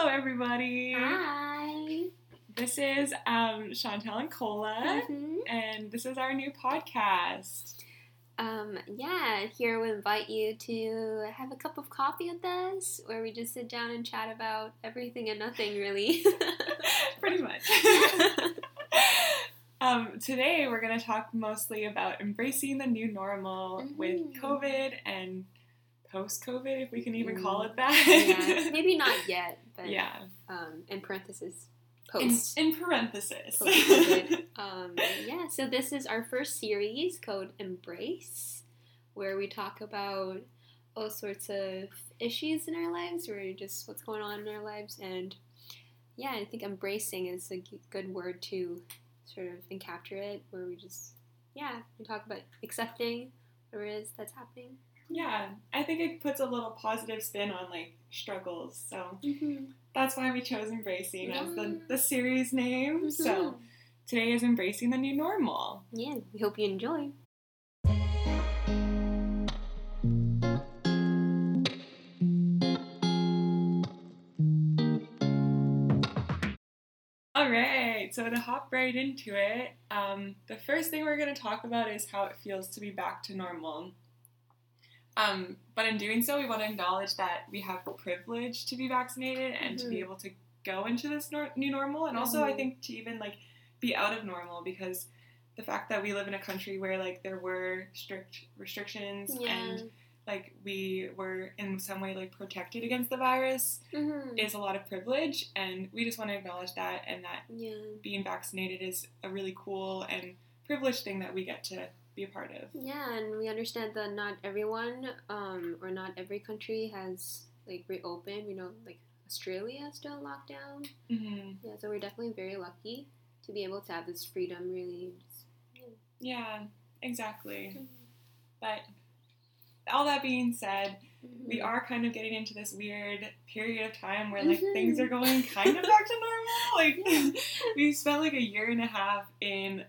Hello, everybody. Hi. This is um, Chantel and Cola, Mhm. and this is our new podcast. Um, yeah, here we invite you to have a cup of coffee with us, where we just sit down and chat about everything and nothing, really. Pretty much. um, today, we're going to talk mostly about embracing the new normal with Mhm. COVID and post COVID, if we can even call it Mm. that. yeah, maybe not yet, but yeah. um, in parentheses, In, post. in parenthesis. post-COVID. um, yeah, so this is our first series called Embrace, where we talk about all sorts of issues in our lives, or just what's going on in our lives. And yeah, I think embracing is a good word to sort of encapture it, where we just, yeah, we talk about accepting whatever it is that's happening. Yeah, I think it puts a little positive spin on like struggles. So Mm-hmm. that's why we chose embracing as the, the series name. So today is embracing the new normal. yeah, we hope you enjoy. All right, so to hop right into it, um, the first thing we're going to talk about is how it feels to be back to normal. Um, but in doing so, we want to acknowledge that we have privilege to be vaccinated and to be Mhm. able to go into this nor- new normal, and also I Mhm. think to even like be out of normal because the fact that we live in a country where like there were strict restrictions Yeah. and like we were in some way like protected against the virus Mm-hmm. is a lot of privilege and we just want to acknowledge that and that yeah. being vaccinated is a really cool and privileged thing that we get to be a part of. Yeah, and we understand that not everyone, um, or not every country has like reopened. We know like Australia is still in lockdown. Mm-hmm. Yeah, so we're definitely very lucky to be able to have this freedom. Really, just, Yeah, exactly. But all that being said, we Mhm. are kind of getting into this weird period of time where like Mhm. things are going kind of back to normal. Like we spent like a year and a half in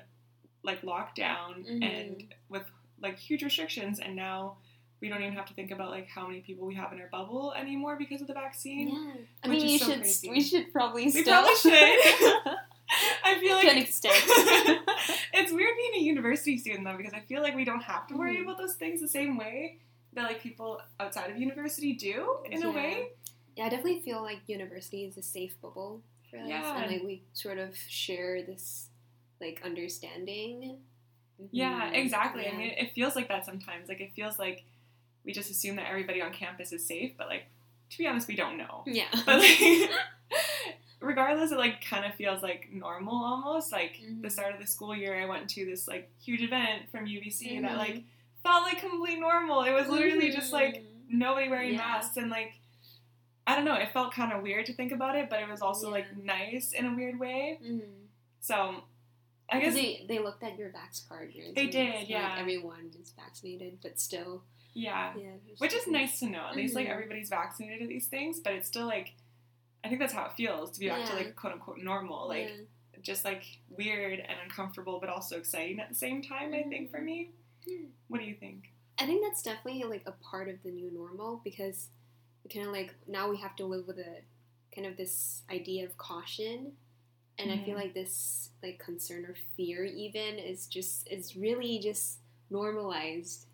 like lockdown Mhm. and with like huge restrictions and now we don't even have to think about like how many people we have in our bubble anymore because of the vaccine. Yeah, I mean, is you so should. crazy. We should probably We still. probably should. I feel like to an extent. it's weird being a university student though because I feel like we don't have to worry Mhm. about those things the same way that like people outside of university do in a way. yeah, I definitely feel like university is a safe bubble for us, Yeah. and like we sort of share this like understanding. Yeah, Mhm. exactly. I mean, it feels like that sometimes. Like it feels like we just assume that everybody on campus is safe, but like to be honest, we don't know. Yeah. But like, regardless, it like kind of feels like normal almost. Like the Mhm. start of the school year, I went to this like huge event from UBC that Mhm. like felt like completely normal. It was literally just like Mhm. nobody wearing Yeah. masks and like I don't know. It felt kind of weird to think about it, but it was also Yeah. like nice in a weird way. Mhm. So I guess they they looked at your vax card. They did, like yeah. everyone is vaccinated, but still, yeah. yeah. Which is nice to know. At least like Mhm. everybody's vaccinated to these things, but it's still like I think that's how it feels to be back to like quote unquote normal. Like Yeah. just like weird and uncomfortable but also exciting at the same time, I think for me. Yeah. What do you think? I think that's definitely like a part of the new normal because kind of like now we have to live with a kind of this idea of caution, and I feel Mhm. like this like concern or fear even is just is really just normalized,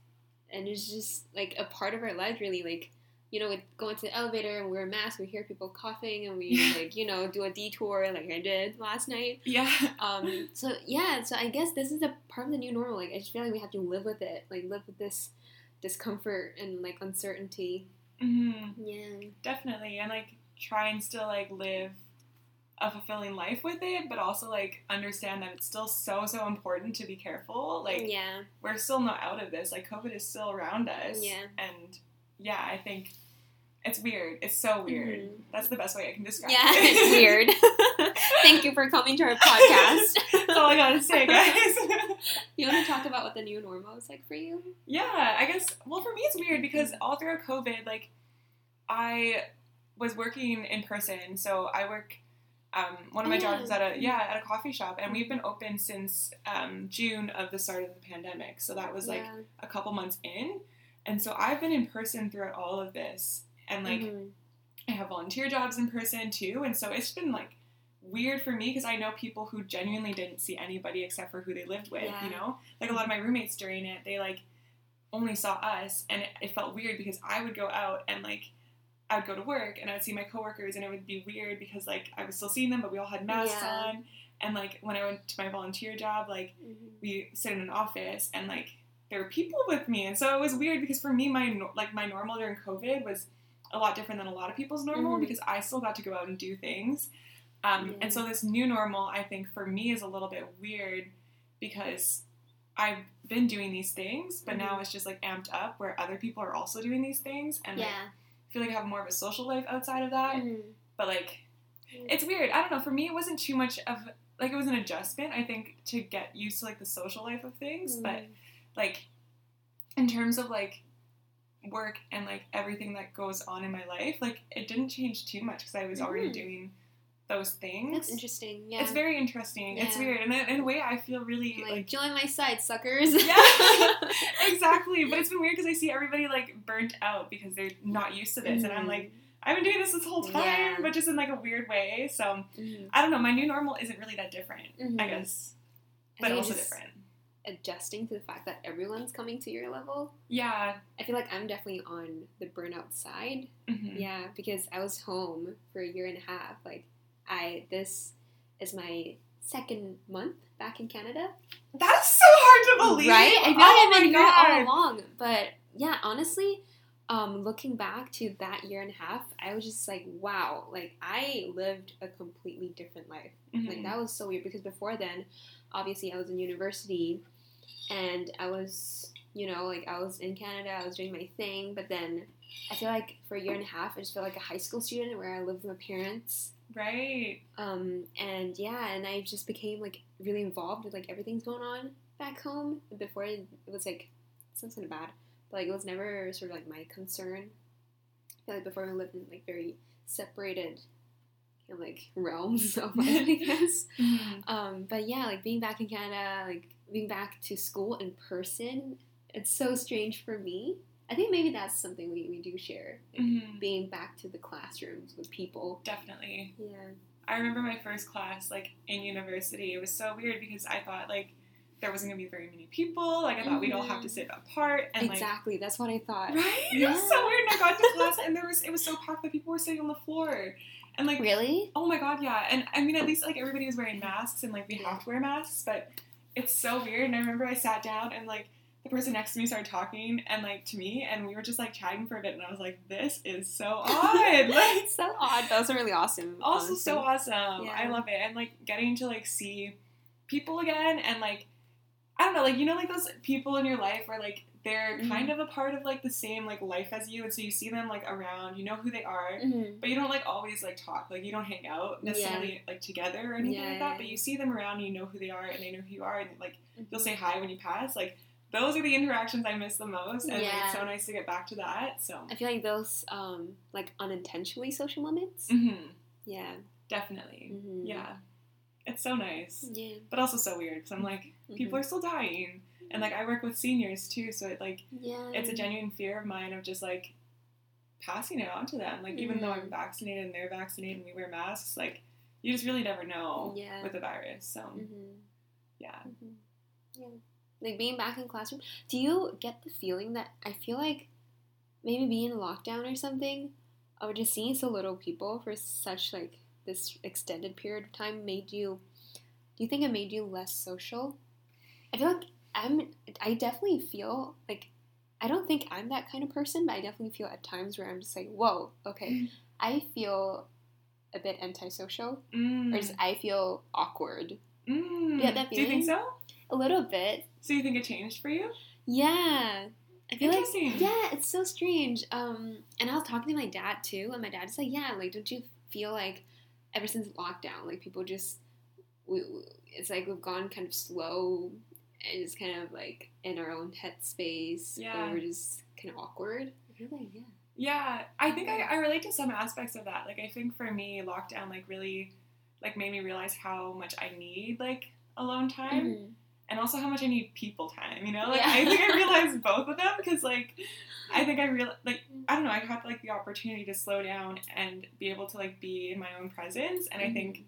and it's just like a part of our lives really like. You know, we go into the elevator and wear a mask. We hear people coughing, and we Yeah. like, you know, do a detour like I did last night. Yeah. Um, so yeah, so I guess this is a part of the new normal. Like I just feel like we have to live with it, like live with this discomfort and like uncertainty. hmm Yeah, Definitely. And like try and still like live a fulfilling life with it, but also like understand that it's still so so important to be careful. Like yeah, we're still not out of this. Like COVID is still around us. Yeah. And yeah, I think it's weird. It's so weird. Mhm. That's the best way I can describe yeah. it. It's weird. Thank you for coming to our podcast. That's all I gotta say, guys. you want to talk about what the new normal is like for you? yeah, I guess. Well, for me, it's weird because all throughout COVID, like, I was working in person. So I work. Um, one of my Oh, jobs yeah. is at a yeah at a coffee shop, and we've been open since um, June of the start of the pandemic. So that was like yeah. a couple months in, and so I've been in person throughout all of this, and like Mhm. I have volunteer jobs in person too, and so it's been like weird for me because I know people who genuinely didn't see anybody except for who they lived with. Yeah. You know, like a lot of my roommates during it, they like only saw us, and it, it felt weird because I would go out and like. I would go to work and I would see my coworkers and it would be weird because like I was still seeing them but we all had masks Yeah. on and like when I went to my volunteer job like Mhm. we sit in an office and like there were people with me and so it was weird because for me my like my normal during covid was a lot different than a lot of people's normal Mhm. because i still got to go out and do things um, and so this new normal i think for me is a little bit weird because i've been doing these things but now Mhm. it's just like amped up where other people are also doing these things and Yeah. I feel like i have more of a social life outside of that Mhm. but like it's weird. I don't know. For me, it wasn't too much of like it was an adjustment. I think to get used to like the social life of things, but Mhm. like in terms of like work and like everything that goes on in my life, like it didn't change too much because I was already Mhm. doing those things. That's interesting. Yeah. It's very interesting. It's weird, and in in a way, I feel really like, like. join my side, suckers. Yeah, exactly. But it's been weird because I see everybody like burnt out because they're not used to this, and I'm like, I've been doing this this whole time, Yeah. but just in like a weird way. So Mhm. I don't know. My new normal isn't really that different, I Mhm. guess, but think also different. Adjusting to the fact that everyone's coming to your level. Yeah. I feel like I'm definitely on the burnout side. Mhm. Yeah, because I was home for a year and a half. Like, I this is my second month back in Canada. That's so hard to believe, Right? I feel oh like I've been here all along. But yeah, honestly, um, looking back to that year and a half, I was just like, wow, like I lived a completely different life. Like Mhm. that was so weird because before then, obviously I was in university and I was, you know, like I was in Canada, I was doing my thing, but then I feel like for a year and a half I just felt like a high school student where I lived with my parents. Right. Um, and yeah, and I just became like really involved with like everything's going on back home. Before it was like sounds kind of bad, but like it was never sort of like my concern. I feel like before we lived in like very separated, like realms of life, I guess. Mhm. Um, but yeah, like being back in Canada, like being back to school in person, it's so strange for me. I think maybe that's something we, we do share. Like Mhm. being back to the classrooms with people. Definitely. Yeah. I remember my first class, like in university. It was so weird because I thought like there wasn't gonna be very many people. Like I thought we'd all have to Mhm. sit apart and exactly. That's what I thought. like right. It was so weird. And I got to class and there was it was so packed that people were sitting on the floor and like Really? oh my god yeah. And I mean at least like everybody was wearing masks and like we Yeah. have to wear masks, but it's so weird. And I remember I sat down and like the person next to me started talking and like to me and we were just like chatting for a bit and I was like this is so odd. like so odd. That was really awesome. also so honestly. awesome. I love it. And like getting to like see people again and like I don't know, like you know like those people in your life where like they're Mhm. kind of a part of like the same like life as you and so you see them like around, you know who they are. Mhm. But you don't like always like talk, like you don't hang out necessarily like together or anything Yeah, like that. yeah. But you see them around, and you know who they are, and they know who you are, and like you'll Mhm. say hi when you pass. Like those are the interactions I miss the most, and Yeah. it's so nice to get back to that. So I feel like those um like unintentionally social moments. Mhm. Yeah. definitely, Mhm. yeah, it's so nice. Yeah. but also so weird because I'm like, people Mhm. are still dying, and like I work with seniors too, so it like Yeah. it's a genuine fear of mine of just like passing it on to them. Like even though I'm Mhm. vaccinated and they're vaccinated and we wear masks, like you just really never know Yeah. with the virus. So Mhm. yeah, Mhm. Yeah. Like being back in classroom. Do you get the feeling that I feel like maybe being in lockdown or something, or just seeing so little people for such like this extended period of time made you? Do you think it made you less social? I feel like I'm. I definitely feel like. I don't think I'm that kind of person, but I definitely feel at times where I'm just like, whoa, okay. Mm. I feel a bit antisocial, mm. or just I feel awkward mm. get that Do you think so? a little bit. So you think it changed for you? Yeah. I feel like Interesting. yeah, it's so strange. Um, and I was talking to my dad too, and my dad's like, yeah, like, don't you feel like ever since lockdown, like people just, we, we- it's like we've gone kind of slow and just kind of like in our own headspace, Yeah. or we're just kind of awkward. I feel like yeah, Yeah, I think I, I relate to some aspects of that. Like I think for me, lockdown like really like made me realize how much I need like alone time. Mhm. And also how much I need people time. You know, like Yeah. I think I realized both of them because like I think I real like I don't know I had like the opportunity to slow down and be able to like be in my own presence, and I think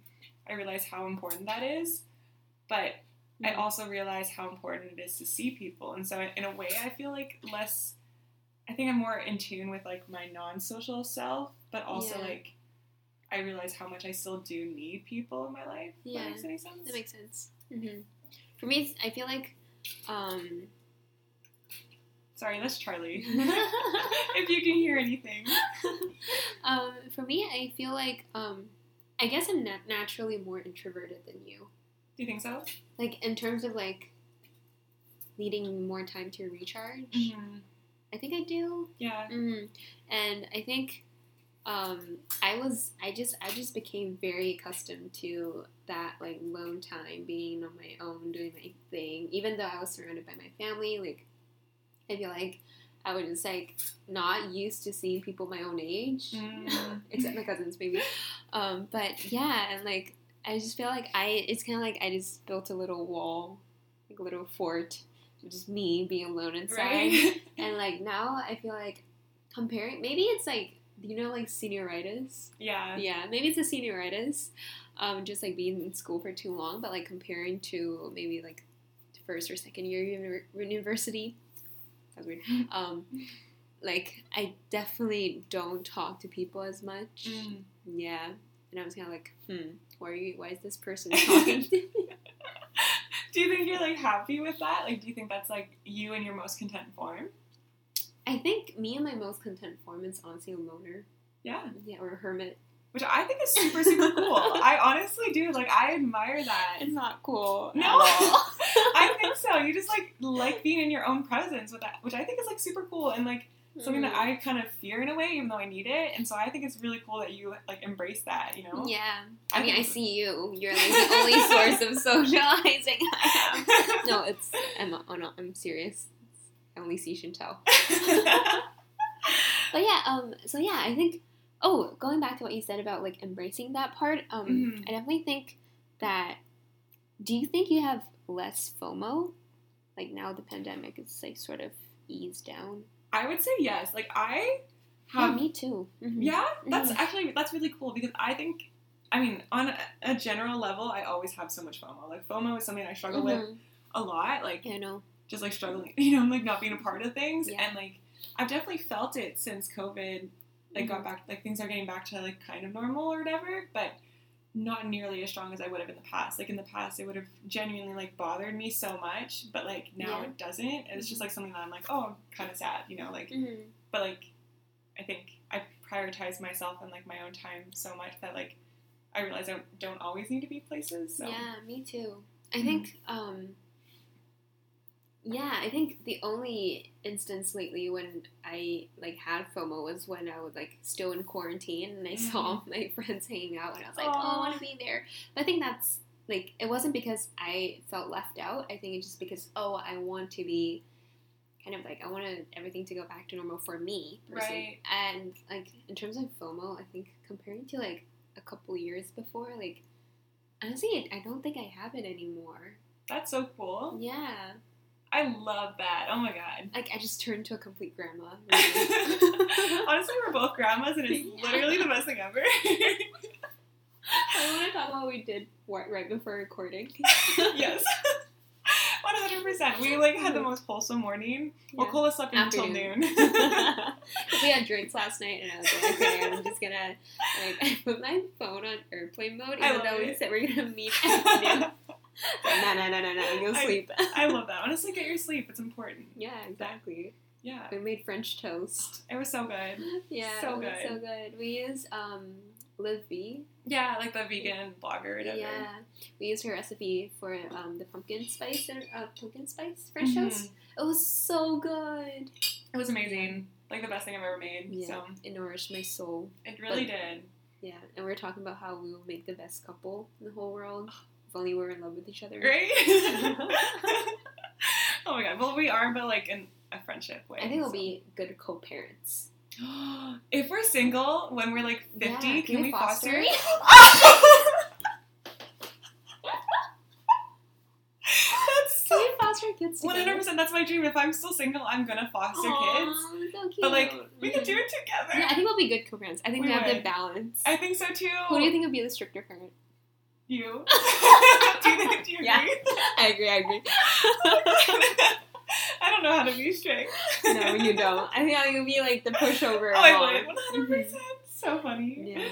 I realized how important that is. But I Mhm. also realize how important it is to see people, and so in a way, I feel like less. I think I'm more in tune with like my non-social self, but also Yeah. like I realize how much I still do need people in my life. Yeah. that makes any sense. That makes sense. hmm For me, it's- I feel like, um, Sorry, that's Charlie. if you can hear anything. um, for me, I feel like, um, I guess I'm nat- naturally more introverted than you. Do you think so? Like in terms of like needing more time to recharge, Mm-hmm. I think I do. Yeah. hmm And I think um, I was I just I just became very accustomed to that like lone time, being on my own, doing my thing. Even though I was surrounded by my family, like I feel like I was just like not used to seeing people my own age, Mm. except my cousins maybe. Um, but yeah, and like I just feel like I it's kind of like I just built a little wall, like a little fort, just me being alone inside. Right. And like now I feel like comparing maybe it's like you know like senioritis. yeah. Yeah, maybe it's a senioritis. Um, just like being in school for too long, but like comparing to maybe like first or second year university. Sounds weird. Um, like I definitely don't talk to people as much. Mm. Yeah, and I was kind of like, hmm, why are you? Why is this person talking? Do you think you're like happy with that? Like, do you think that's like you in your most content form? I think me and my most content form is honestly a loner. Yeah. Yeah, or a hermit. Which I think is super, super cool. I honestly do. Like, I admire that. It's not cool. No. I think so. You just like like being in your own presence with that, which I think is like super cool and like something that Mm. I kind of fear in a way, even though I need it. And so I think it's really cool that you like embrace that. You know? Yeah. I I mean, I see you. You're like the only source of socializing I have. No, it's I'm oh no, I'm serious. I only see Chantel. But yeah, um, so yeah, I think. Oh, going back to what you said about like embracing that part, um, Mhm. I definitely think that. Do you think you have less FOMO? Like now the pandemic is like sort of eased down. I would say yes. Like I Yeah, have. me too. Mhm. Yeah, that's Mhm. actually that's really cool because I think. I mean, on a, a general level, I always have so much FOMO. Like FOMO is something I struggle with Mhm. a lot. Like Yeah, I know. Just like struggling, you know, like not being a part of things. Yeah. And like I've definitely felt it since COVID like got Mhm. back like things are getting back to like kind of normal or whatever, but not nearly as strong as I would have in the past. Like in the past it would have genuinely like bothered me so much, but like now Yeah. it doesn't. And it's just like something that I'm like, oh I'm kinda sad, you know, like Mhm. but like I think I prioritize myself and like my own time so much that like I realize I don't always need to be places. So Yeah, me too. I Mhm. think, um, yeah, I think the only instance lately when I like had FOMO was when I was like still in quarantine and I mm-hmm. saw my friends hanging out and I was like, oh, I want to be there. But I think that's like it wasn't because I felt left out. I think it's just because oh, I want to be kind of like I wanted everything to go back to normal for me, personally. Right. And like in terms of FOMO, I think comparing to like a couple years before, like honestly, I don't think I have it anymore. that's so cool. Yeah, I love that. Oh my god. like I just turned to a complete grandma. Honestly, we're both grandmas, and it's Yeah. literally the best thing ever. I want to talk about what we did right right before recording. yes, one hundred percent. We like had the most wholesome morning. Well, Yeah. Cola slept until noon. we had drinks last night, and I was like, okay, I'm just gonna like I put my phone on airplane mode, even though we said we're gonna meet at noon. No, no, no, no, no, go I- sleep. I love that. Honestly, get your sleep. It's important. yeah, exactly. Yeah, We made French toast. it was so good. Yeah, So good. so good. We used um Liv B. Yeah, like the vegan blogger whatever. Yeah, we used her recipe for um the pumpkin spice and uh, pumpkin spice French Mhm. toast. It was so good. It was amazing. Like the best thing I've ever made. Yeah, So it nourished my soul. it really But- did. Yeah, and we are talking about how we will make the best couple in the whole world. If only we were in love with each other. Right? oh my god. Well, we are, but like in a friendship way. I think we'll so. be good co-parents. if we're single when we're like 50, Yeah, can, can we foster? foster? That's so foster kids hundred percent. That's my dream. If I'm still single, I'm gonna foster kids. So. But like, we could Mhm. do it together. Yeah, I think we'll be good co-parents. I think we, We have the balance. I think so too. Who do you think would be the stricter parent? You. do you think? Do you Yeah. agree? I agree. I agree. I don't know how to be straight. no, you don't. I think I would be like the pushover. Oh, I would. One hundred percent. Mm-hmm. So funny. Yeah.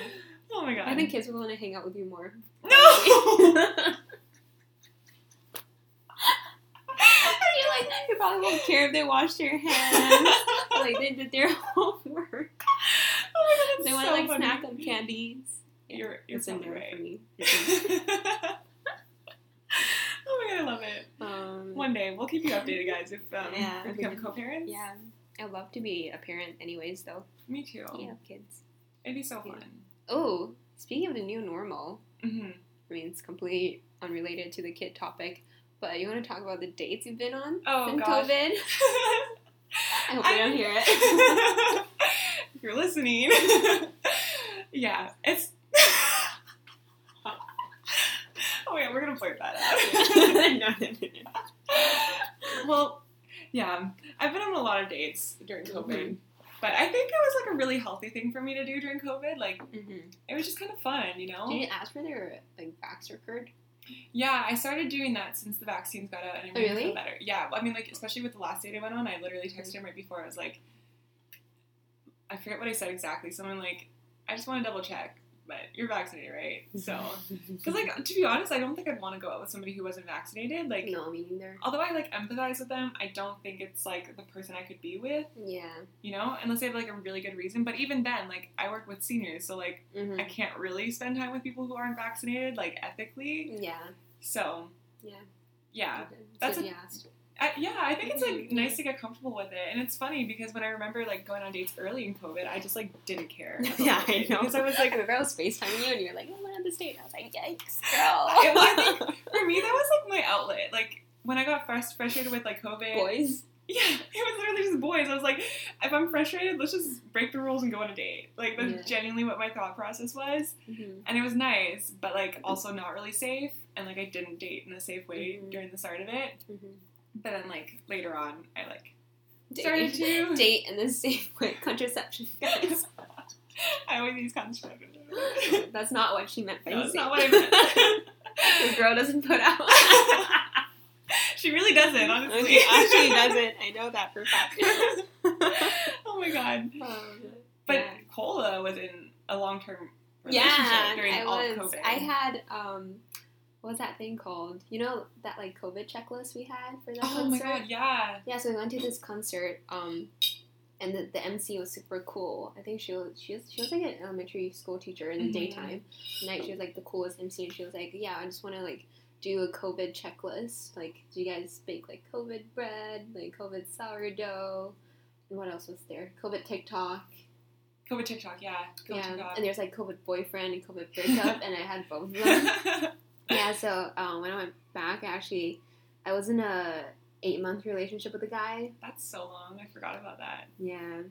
Oh my god. I think kids would want to hang out with you more. No. you like you probably won't care if they washed their hands, like they did their homework. Oh my god, They want to like funny. snack on candies. You're you're It's probably no right. for me. oh my god, I love it. Um, One day we'll keep you updated, guys, if um, Yeah, we we become co-parents. yeah, I'd love to be a parent, anyways. Though, Me too. yeah, have kids. It'd be so Yeah. fun. Oh, speaking of the new normal, hmm I mean it's completely unrelated to the kid topic, but you want to talk about the dates you've been on Oh, since gosh. COVID? I hope they don't hear it. if you're listening, yeah, it's. oh yeah, we're gonna blurt that out. no, no, no, no. well, yeah, I've been on a lot of dates during COVID, Mhm. but I think it was like a really healthy thing for me to do during COVID. Like, Mhm. it was just kind of fun, you know. Did you ask for their like vax record? Yeah, I started doing that since the vaccines got out, and it really? feel better. Yeah, I mean, like especially with the last date I went on, I literally texted him right before. I was like, I forget what I said exactly. Someone like, I just want to double check, but you're vaccinated, right? So, because like to be honest, I don't think I'd want to go out with somebody who wasn't vaccinated. Like, no, me neither. although I like empathize with them, I don't think it's like the person I could be with. Yeah. You know, unless they have like a really good reason. But even then, like I work with seniors, so like hmm I can't really spend time with people who aren't vaccinated, like ethically. Yeah. So, Yeah. yeah. That's a- asked. I, yeah, I think it's like Mhm. nice to get comfortable with it, and it's funny because when I remember like going on dates early in COVID, I just like didn't care. Yeah, I know. because I was I like, remember I was FaceTiming you and you were like, I went on this date. And I was like, yikes, girl. It was- for me that was like my outlet. Like when I got frus- frustrated with like COVID, Boys. yeah, it was literally just boys. I was like, if I'm frustrated, let's just break the rules and go on a date. Like that's Yeah. genuinely what my thought process was, Mm-hmm. and it was nice, but like also not really safe, and like I didn't date in a safe way Mhm. during the start of it. Mm-hmm. But then like later on, I like started Date. to date in the same way. Contraception, guys. I always use contraception. That's not what she meant by No, that's not what I meant. the girl doesn't put out. she really doesn't, honestly. she actually doesn't. I know that for a fact. oh my god. Um, But yeah. Cola was in a long term relationship yeah, during I all was. COVID. I had um, what was that thing called? You know that like COVID checklist we had for that oh my concert. god, yeah. Yeah, so we went to this concert, um, and the, the MC was super cool. I think she was she was she was like an elementary school teacher in the Mhm. daytime. At night she was like the coolest MC, and she was like, "Yeah, I just want to like do a COVID checklist. Like, do you guys bake like COVID bread, like COVID sourdough, and what else was there? COVID TikTok, COVID TikTok, yeah. COVID yeah, TikTok. and there's like COVID boyfriend and COVID breakup, and I had both of them. yeah, so um, when I went back, actually, I was in a eight month relationship with a guy. That's so long. I forgot about that. Yeah.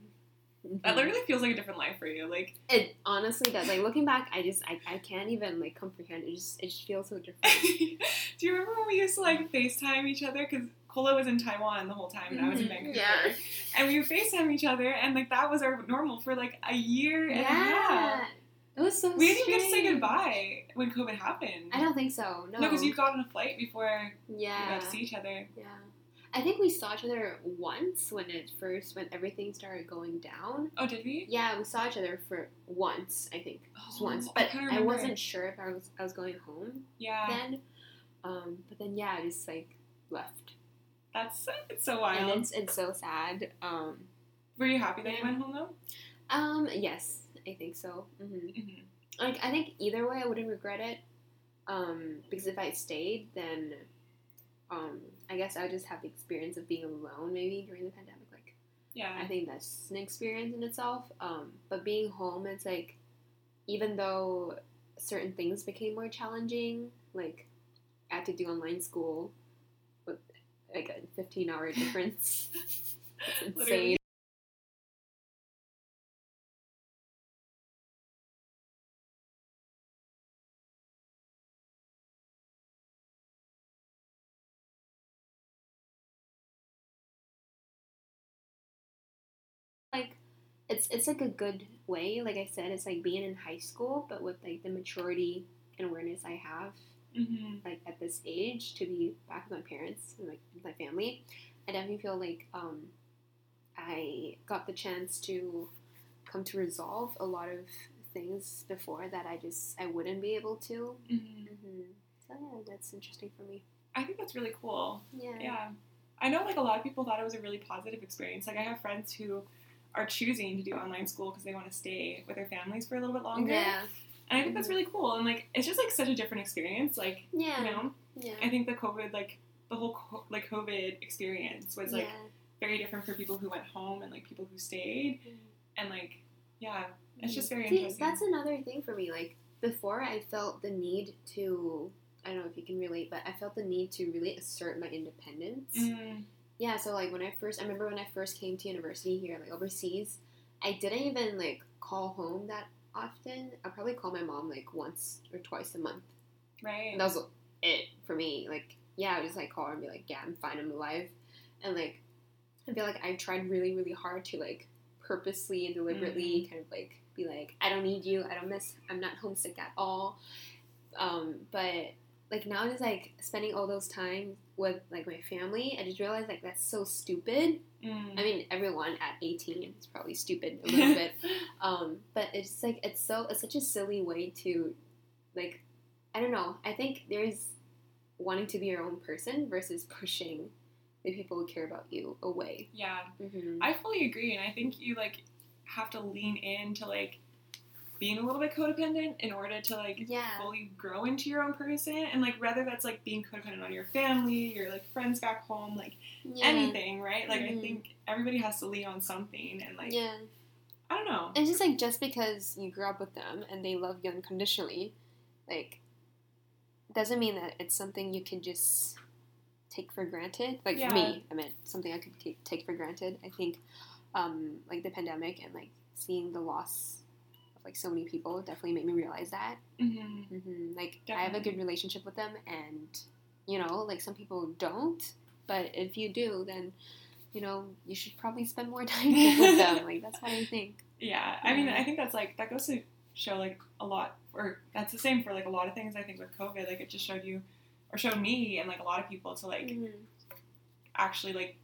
That Mhm. literally feels like a different life for you. Like, It honestly does. Like looking back, I just I, I can't even like comprehend. It just it just feels so different. do you remember when we used to like FaceTime each other? Because Cola was in Taiwan the whole time and I was in Mhm, Vancouver. yeah. And we would FaceTime each other and like that was our normal for like a year and a half. Yeah, it was so. We didn't even get to say goodbye when COVID happened. I don't think so. No. No, because you got on a flight before Yeah. we got to see each other. Yeah. I think we saw each other once when it first when everything started going down. Oh, did we? Yeah, we saw each other for once. I think just Oh, once, I but kinda I, wasn't sure if I was I was going home Yeah, then. Um, but then yeah, I just like left, that's it's so wild. and it's it's so sad. Um, Were you happy that you went home though? um, yes, I think so. hmm Mm-hmm. like I think either way I wouldn't regret it. Um, because if I stayed, then um, I guess I would just have the experience of being alone maybe during the pandemic. Like Yeah. I think that's an experience in itself. Um, but being home, it's like even though certain things became more challenging, like I had to do online school with like a fifteen hour difference. It's insane. It's it's like a good way. Like I said, it's like being in high school, but with like the maturity and awareness I have, hmm like at this age, to be back with my parents and like my family. I definitely feel like um, I got the chance to come to resolve a lot of things before that I just I wouldn't be able to. hmm Mm-hmm. So yeah, that's interesting for me. I think that's really cool. Yeah. Yeah. I know like a lot of people thought it was a really positive experience. Like I have friends who are choosing to do online school because they want to stay with their families for a little bit longer. Yeah. And I think that's really cool. And like it's just like such a different experience. Like, Yeah. you know, Yeah. I think the COVID like the whole co- like COVID experience was like yeah. very different for people who went home and like people who stayed. And like, yeah, it's just very See, interesting. That's another thing for me. Like before, I felt the need to. I don't know if you can relate, but I felt the need to really assert my independence. Mm, Yeah, so like when I first, I remember when I first came to university here, like overseas, I didn't even like call home that often. I probably call my mom like once or twice a month. right. And that was it for me. Like, yeah, I would just like call her and be like, yeah, I'm fine, I'm alive. And like, I feel like I tried really, really hard to like purposely and deliberately kind of like be like, I don't need you, I don't miss, I'm not homesick at all. Um, but like now just like spending all those time with like my family, I just realized like that's so stupid. Mm. I mean, everyone at 18 is probably stupid a little bit. Um, but it's like it's so it's such a silly way to like I don't know. I think there's wanting to be your own person versus pushing the people who care about you away. yeah. Mm-hmm. I fully agree, and I think you like have to lean into like being a little bit codependent in order to like yeah. fully grow into your own person, and like whether that's like being codependent on your family, your like friends back home, like yeah. anything, right? Like I Mhm. think everybody has to lean on something, and like Yeah. I don't know. It's just like just because you grew up with them and they love you unconditionally, like doesn't mean that it's something you can just take for granted. Like Yeah. for me, I meant something I could take, for granted. I think um, like the pandemic and like seeing the loss like so many people definitely made me realize that. hmm hmm Like I have a good relationship with them, and you know, like some people don't. But if you do, then you know you should probably spend more time with them. Like that's what I think. Yeah, I mean, I think that's like that goes to show like a lot, or that's the same for like a lot of things. I think with COVID, like it just showed you, or showed me, and like a lot of people to like Mhm. actually like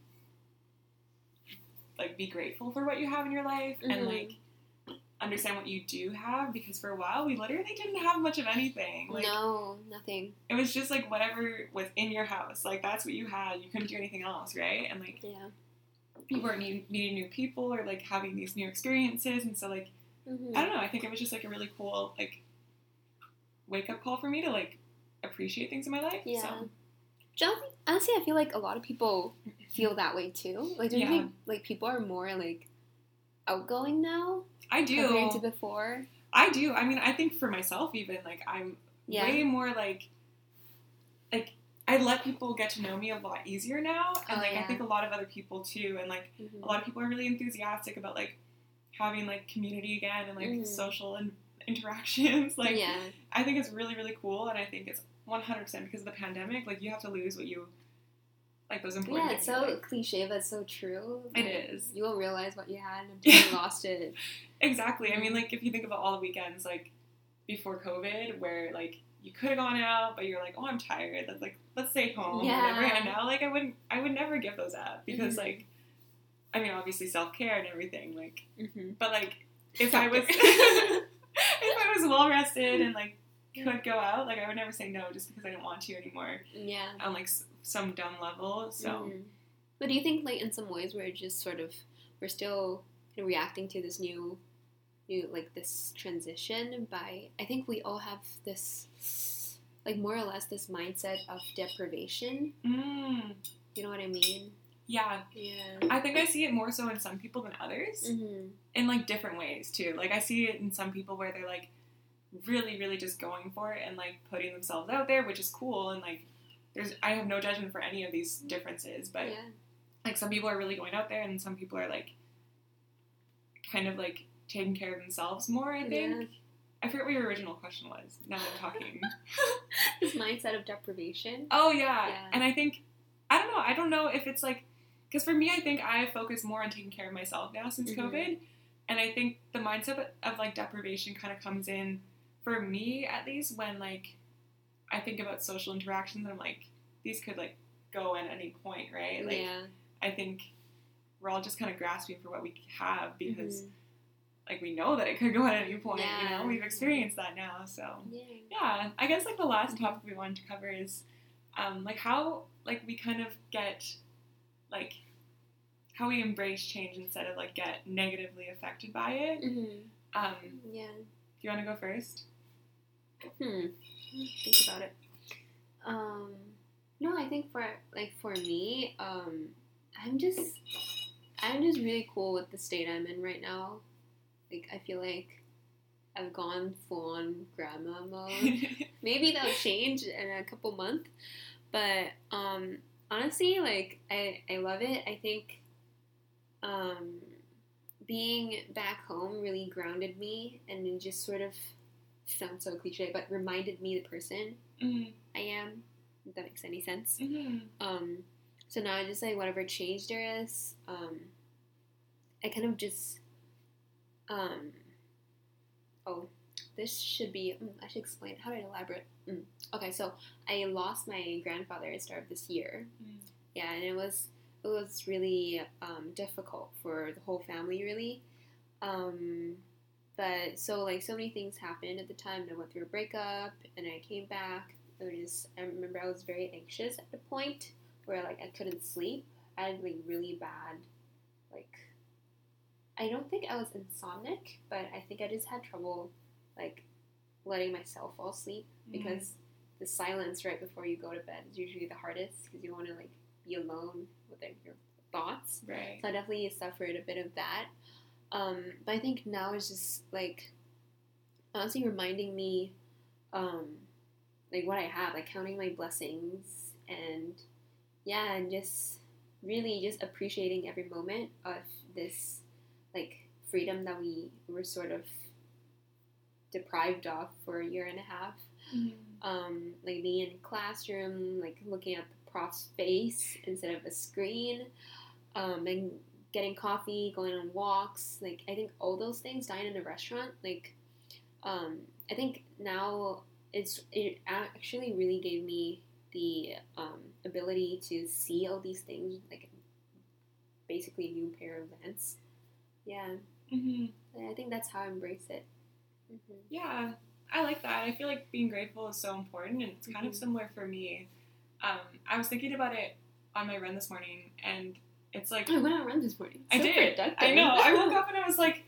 like be grateful for what you have in your life and Mhm. like understand what you do have because for a while we literally didn't have much of anything like no, nothing. it was just like whatever was in your house like that's what you had you couldn't do anything else right and like Yeah. you weren't need, meeting new people or like having these new experiences and so like Mhm. i don't know i think it was just like a really cool like wake up call for me to like appreciate things in my life Yeah. so Honestly, honestly, I feel like a lot of people feel that way too. Like, do you Yeah. think like people are more like outgoing now i do compared to before? I do. I mean, I think for myself, even like I'm Yeah. way more like like I let people get to know me a lot easier now, and Oh, like I think a lot of other people too, and like Mhm. a lot of people are really enthusiastic about like having like community again and like Mhm. social and interactions. like yeah. I think it's really really cool, and I think it's 100 percent because of the pandemic. Like you have to lose what you like those important. Yeah, it's so life. cliche, but so true. It Like, is. You won't realize what you had until you lost it. Exactly. I mean, Mhm. like if you think about all the weekends like before COVID, where like you could have gone out, but you're like, oh, I'm tired. Let's like let's stay home. Yeah. Whatever. And now like I wouldn't, I would never give those up because Mhm. like, I mean, obviously self care and everything. Like, Mm-hmm. but like if I was, if I was well rested and like could go out, like I would never say no just because I didn't want to anymore Yeah. on like some dumb level. So Mhm. But do you think, like, in some ways, we're just sort of we're still reacting to this new, new like this transition by I think we all have this, like, more or less this mindset of deprivation. mm, You know what I mean? yeah, Yeah. I think I see it more so in some people than others. Mm-hmm. in like different ways too. Like I see it in some people where they're like really, really just going for it and like putting themselves out there, which is cool. And like there's I have no judgment for any of these differences, but yeah. like some people are really going out there and some people are like kind of like taking care of themselves more. I think. Yeah. I forget what your original question was. Now that I'm talking. This mindset of deprivation. oh yeah. Yeah. and I think I don't know. I don't know if it's like because for me, I think I focus more on taking care of myself now since Mhm. COVID. and I think the mindset of like deprivation kind of comes in for me at least when like I think about social interactions and I'm like these could like go at any point, right? Like yeah. I think we're all just kind of grasping for what we have because Mhm. like we know that it could go at any point. yeah. You know, we've experienced that now. So Yeah. yeah, I guess like the last topic we wanted to cover is um, like how like we kind of get like how we embrace change instead of like get negatively affected by it. Mhm. Um, Yeah. do you want to go first? Hmm. Think about it. Um, no, I think for like for me, um, I'm just I'm just really cool with the state I'm in right now. Like I feel like I've gone full on grandma mode. Maybe that'll change in a couple months, but um, honestly, like I I love it. I think um, being back home really grounded me and just sort of sounds so cliche, but reminded me the person Mhm, I am. If that makes any sense. mhm, Um, so now I just like whatever change there is, um, I kind of just, um, oh, this should be. mm, I should explain. How do I elaborate? Mm. Okay, so I lost my grandfather at the start of this year. Mm. Yeah, and it was it was really um, difficult for the whole family, really. Um, but so like so many things happened at the time. I went through a breakup, and I came back. It was I remember I was very anxious at the point where like I couldn't sleep. I had like really bad, like I don't think I was insomnic, but I think I just had trouble like letting myself fall asleep mm-hmm. because the silence right before you go to bed is usually the hardest because you want to like be alone with like, your thoughts. Right. So I definitely suffered a bit of that. Um, but I think now it's just like honestly reminding me, um, like what I have, like counting my blessings and yeah, and just really just appreciating every moment of this like freedom that we were sort of deprived of for a year and a half Mhm. um, like being in a classroom, like looking at the prof's face instead of a screen, um, and getting coffee, going on walks. Like I think all those things, dine in a restaurant. Like um, I think now it's it actually really gave me the um, ability to see all these things like basically a new pair of lens. Yeah, Mhm. I think that's how I embrace it. hmm Yeah, I like that. I feel like being grateful is so important, and it's kind of Mhm. similar for me. Um, I was thinking about it on my run this morning, and it's like I went on a run this morning. I So did. productive. I know. I woke up and I was like,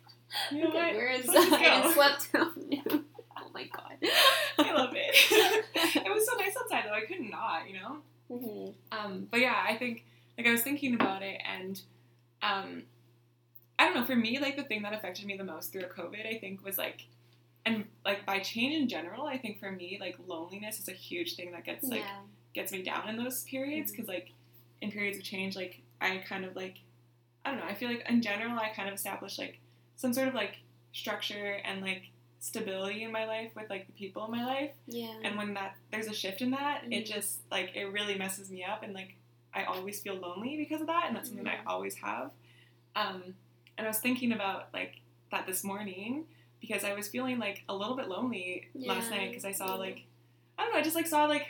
you know Okay, what? where is I slept till noon. Oh my god. I love it. it was so nice outside though. I couldn't you know. Mhm. Um, but yeah, I think like I was thinking about it, and um, I don't know. For me, like the thing that affected me the most through COVID, I think was like, and like by change in general, I think for me, like loneliness is a huge thing that gets like yeah. gets me down in those periods because like in periods of change like i kind of like i don't know i feel like in general i kind of established like some sort of like structure and like stability in my life with like the people in my life Yeah. and when that there's a shift in that it Mhm. just like it really messes me up and like i always feel lonely because of that and that's something that i always have um and i was thinking about like that this morning because i was feeling like a little bit lonely last night because i saw Yeah. like i don't know i just like saw like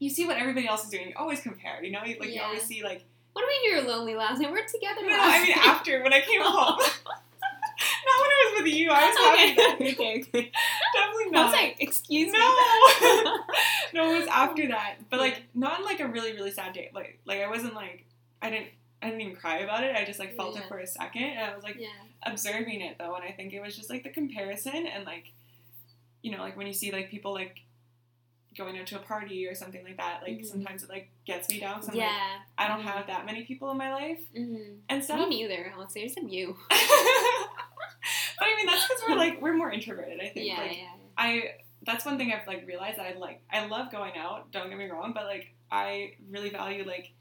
you see what everybody else is doing you always compare you know like you always see like What do you mean you were lonely last night? We're together no, i mean night. after when i came home not when i was with you i was happy then. okay. okay, okay. definitely I was like, excuse me. no no, it was after that, but like not like a really really sad day. Like like I wasn't like I didn't I didn't even cry about it. I just like felt Yeah. it for a second, and I was like yeah. observing it though, and I think it was just like the comparison and like you know like when you see like people like going out to a party or something like that. Like Mhm. sometimes it like gets me down. So I'm like, Yeah. I don't have that many people in my life Mm-hmm. and stuff. Me neither. Honestly, there's some you. but I mean that's because we're like we're more introverted. I think. Yeah, like, yeah. I that's one thing I've like realized that I like I love going out, don't get me wrong, but like I really value like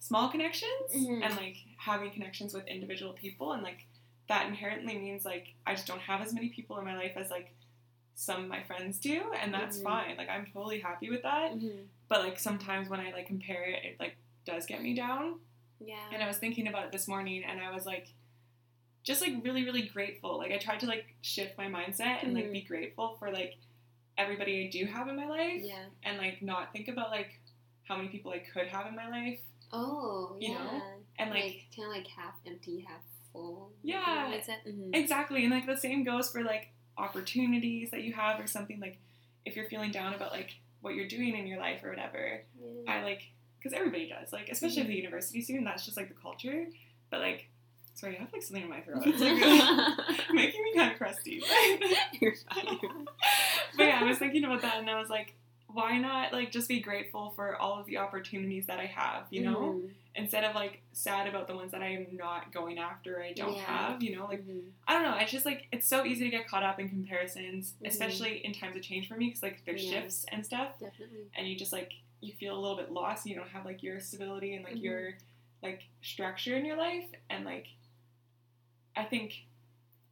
small connections Mhm. and like having connections with individual people and like that inherently means like I just don't have as many people in my life as like some of my friends do and that's Mhm. fine. Like I'm totally happy with that. Mm-hmm. But like sometimes when I like compare it it like does get me down. Yeah. And I was thinking about it this morning and I was like just like really really grateful. Like I tried to like shift my mindset and like Mhm. be grateful for like everybody I do have in my life Yeah. and like not think about like how many people I could have in my life Oh, You yeah. know? and like, like kind of like half empty, half full. Yeah. That? Mhm. exactly and like the same goes for like opportunities that you have or something like if you're feeling down about like what you're doing in your life or whatever Yeah. I like because everybody does like especially the university student that's just like the culture but like sorry I have like something in my throat it's like making me kind of crusty You're fine. but yeah I was thinking about that and I was like why not like just be grateful for all of the opportunities that I have you know Mhm. instead of like sad about the ones that I am not going after I don't Yeah. have you know like Mhm. I don't know. It's just like it's so easy to get caught up in comparisons, Mhm. especially in times of change for me because like there's Yeah. shifts and stuff, Definitely. and you just like you feel a little bit lost. You don't have like your stability and like Mhm. your like structure in your life, and like I think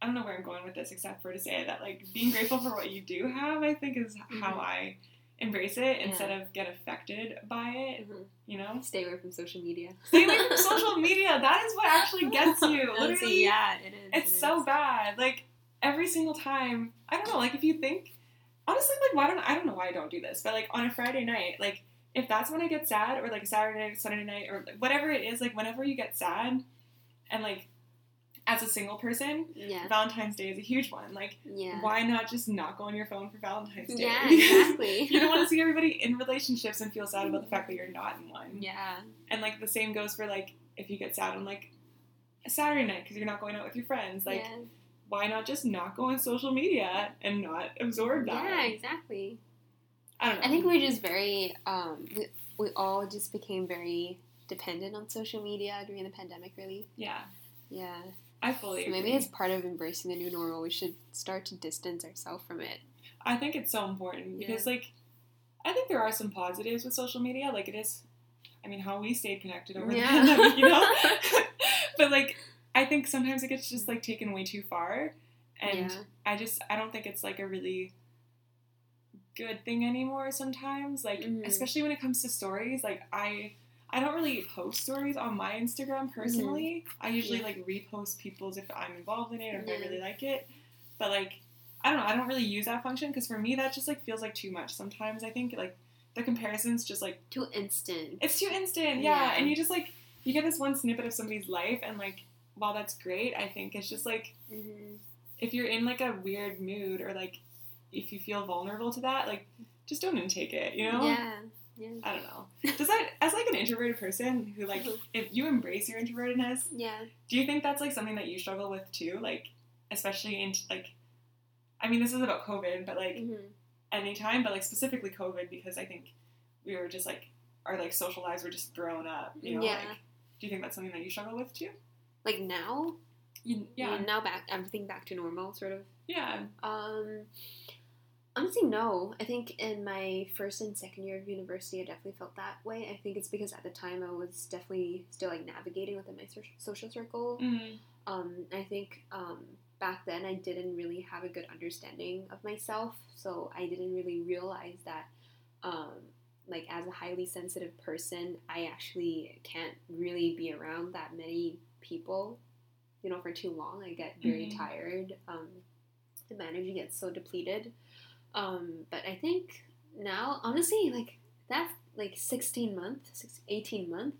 I don't know where I'm going with this except for to say that like being grateful for what you do have, I think is how Mhm. I embrace it instead of get affected by it. Mhm. You know, Stay away from social media. stay away from social media. That is what actually gets you. Literally, yeah, it is. it's it so is. bad. Like every single time, I don't know. Like if you think, honestly, like why don't I don't know why I don't do this, but like on a Friday night, like if that's when I get sad, or like Saturday night, Sunday night, or whatever it is, like whenever you get sad, and like as a single person, Yeah. Valentine's Day is a huge one. Like Yeah. why not just not go on your phone for Valentine's Day? Yeah, exactly. you don't want to see everybody in relationships and feel sad about the fact that you're not in one. Yeah. And like the same goes for like if you get sad on like a Saturday night because you're not going out with your friends, like yeah. why not just not go on social media and not absorb that? Yeah, exactly. I don't know. I think we're just very um we, we all just became very dependent on social media during the pandemic really. yeah, Yeah. I fully So maybe agree. as part of embracing the new normal we should start to distance ourselves from it. I think it's so important Yeah. because like I think there are some positives with social media. Like it is, I mean, how we stayed connected over Yeah. the pandemic, you know. but like I think sometimes it gets just like taken way too far, and yeah. I just I don't think it's like a really good thing anymore sometimes like Mhm. especially when it comes to stories like I I don't really post stories on my Instagram personally I usually Mm-hmm. Yeah. like repost people's if I'm involved in it or if I really like it but like I don't know I don't really use that function because for me that just like feels like too much sometimes I think like the comparisons just like Too instant. it's too instant yeah. Yeah. and you just like you get this one snippet of somebody's life and like while that's great I think it's just like hmm if you're in like a weird mood or like if you feel vulnerable to that, like just don't intake it, you know? Yeah. Yeah. I don't know. Does that as like an introverted person who like if you embrace your introvertedness, Yeah. do you think that's like something that you struggle with too? Like especially in like I mean this is about COVID, but like hmm anytime, but like specifically COVID because I think we were just like our like social lives were just thrown up, you know? Yeah. Like do you think that's something that you struggle with too? Like now, You, I yeah. mean, now back everything back to normal, sort of. Yeah. Um, honestly, no. I think in my first and second year of university, I definitely felt that way. I think it's because at the time I was definitely still like navigating within my social circle. Mm. Um, I think um, back then I didn't really have a good understanding of myself, so I didn't really realize that. Um, like as a highly sensitive person, I actually can't really be around that many people, you know, for too long. I get very Mhm. tired. Um, and my energy gets so depleted. Um, but I think now, honestly, like that, like 16 month, six- 18 month,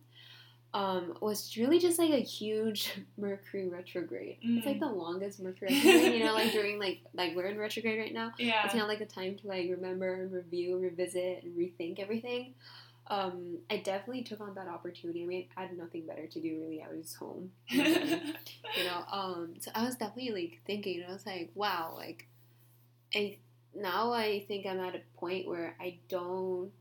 um, was really just like a huge Mercury retrograde. It's like Mm. the longest Mercury retrograde, you know, like during like like we're in retrograde right now. Yeah. It's kind of like a time to like remember and review, revisit, and rethink everything. Um, I definitely took on that opportunity. I mean, I had nothing better to do really. I was home, you know. Um, so I was definitely like thinking. I was like, wow, like, I now I think I'm at a point where I don't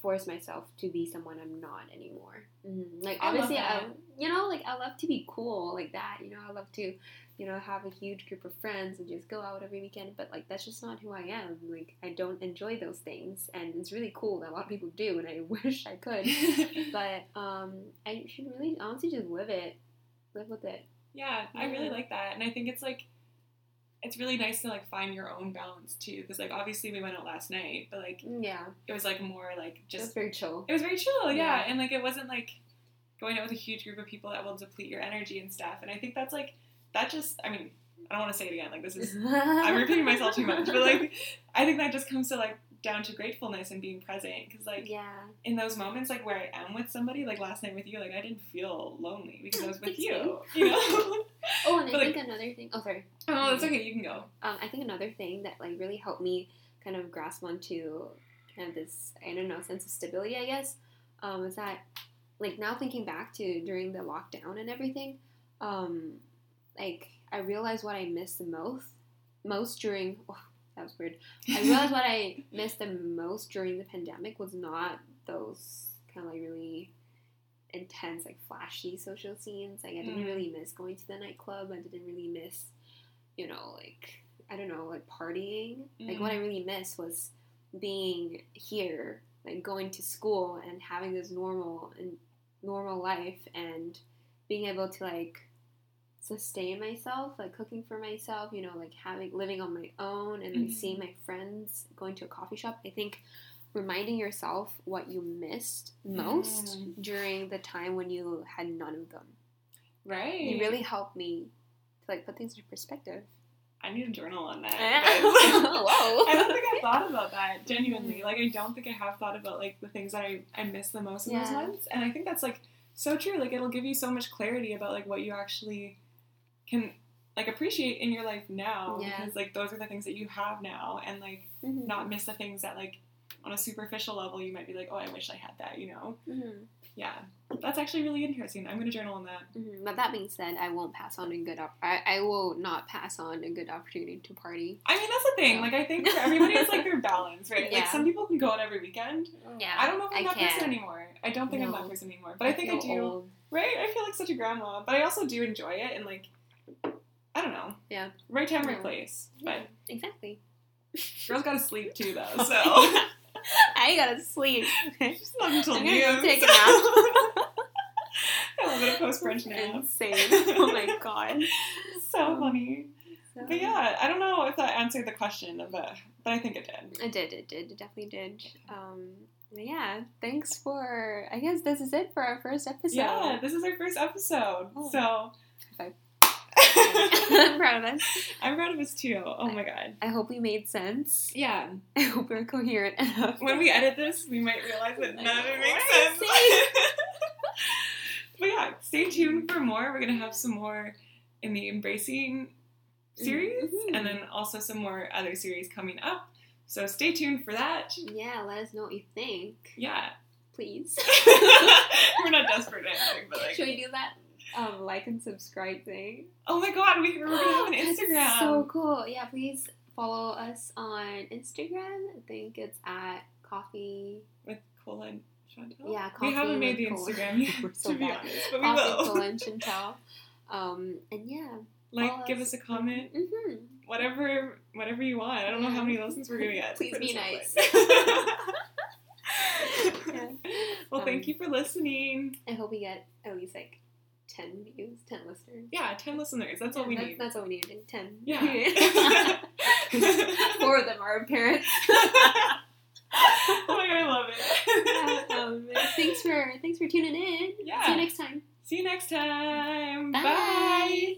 force myself to be someone I'm not anymore. Mhm. Like I obviously, I, that. you know, like I love to be cool like that. You know, I love to, you know, have a huge group of friends and just go out every weekend. But like that's just not who I am. Like I don't enjoy those things, and it's really cool that a lot of people do, and I wish I could. but um, I should really honestly just live it, live with it. Yeah, I really like that, and I think it's like it's really nice to like find your own balance too, because like obviously we went out last night, but like mm, Yeah, it was like more like just just very chill. it was very chill, yeah. Yeah. and like it wasn't like going out with a huge group of people that will deplete your energy and stuff, and I think that's like that just, I mean, I don't want to say it again. Like this is, I'm repeating myself too much, but like, I think that just comes to like down to gratefulness and being present. Because like yeah. in those moments, like where I am with somebody, like last night with you, like I didn't feel lonely because I was with you. You know? Oh, and I But, think another thing. Oh, sorry. oh, it's okay. You can go. Um, I think another thing that like really helped me kind of grasp onto kind of this I don't know sense of stability I guess um, is that like now thinking back to during the lockdown and everything um, like I realized what I missed the most most during oh, that was weird I realized what I missed the most during the pandemic was not those kind of like really intense like flashy social scenes like I didn't Mm. really miss going to the nightclub I didn't really miss you know, like I don't know, like partying. Like what I really missed was being here, like going to school and having this normal and normal life and being able to like sustain myself, like cooking for myself, you know, like having living on my own and like Mhm. seeing my friends, going to a coffee shop. I think reminding yourself what you missed most Mm. during the time when you had none of them. Right. It really helped me to like put things into perspective. I need a journal on that. Whoa. I don't think I thought about that genuinely. Like I don't think I have thought about like the things that I, I miss the most in those months. And I think that's like so true. Like it'll give you so much clarity about like what you actually can like appreciate in your life now. Yeah. Because like those are the things that you have now and like Mhm. not miss the things that like on a superficial level you might be like, Oh, I wish I had that, you know? Mhm. Yeah. That's actually really interesting. I'm gonna journal on that. Mhm. But that being said, I won't pass on a good. Op- I I will not pass on a good opportunity to party. I mean that's the thing. Yeah. Like I think for everybody it's like their balance, right? Like some people can go out every weekend. Yeah, I don't know if I'm I that can't. person anymore. I don't think I'm that No. person anymore. But I, think I do. old. Right? I feel like such a grandma. But I also do enjoy it and like I don't know. Yeah. Right time, right place. Yeah, But exactly. girls gotta sleep too though, so I gotta sleep. just not until I'm gonna go take a nap. a little bit of post brunch nap. Insane. Oh my god. So funny. So- But yeah, I don't know if that answered the question, but but I think it did. It did, it did, it definitely did. Um, yeah, thanks for. I guess this is it for our first episode. Yeah, this is our first episode. Oh. So I'm proud of us. I'm proud of us too. Oh my god. I hope we made sense. Yeah. I hope we're coherent enough. When we edit this, we might realize that Like, none of it makes sense. but yeah, stay tuned for more. We're gonna have some more in the embracing series, Mhm. and then also some more other series coming up. So stay tuned for that. yeah, let us know what you think, Yeah, please. we're not desperate or anything, but like, Should we do that um, like and subscribe thing? oh my god, we, we're gonna have an Instagram. So cool. Yeah, please follow us on Instagram. I think it's at coffee. with Cola and Chantel. Yeah, we haven't made the Cola. Instagram yet, so to be honest, but we Coffee, will. Cola, and Chantel. Um, and yeah. like, give us. us a comment. Mm-hmm. whatever whatever you want. I don't know how many listens we're gonna get. Please be nice. Yeah. well, thank Um, you for listening. I hope we get at least like 10 views, 10 listeners. Yeah, 10 listeners. That's yeah, all we that's, need. That's all we need. And 10. Yeah. Four of them are parents. oh my god, I love it. Yeah, um, thanks for thanks for tuning in. Yeah. See you next time. See you next time. Bye. Bye.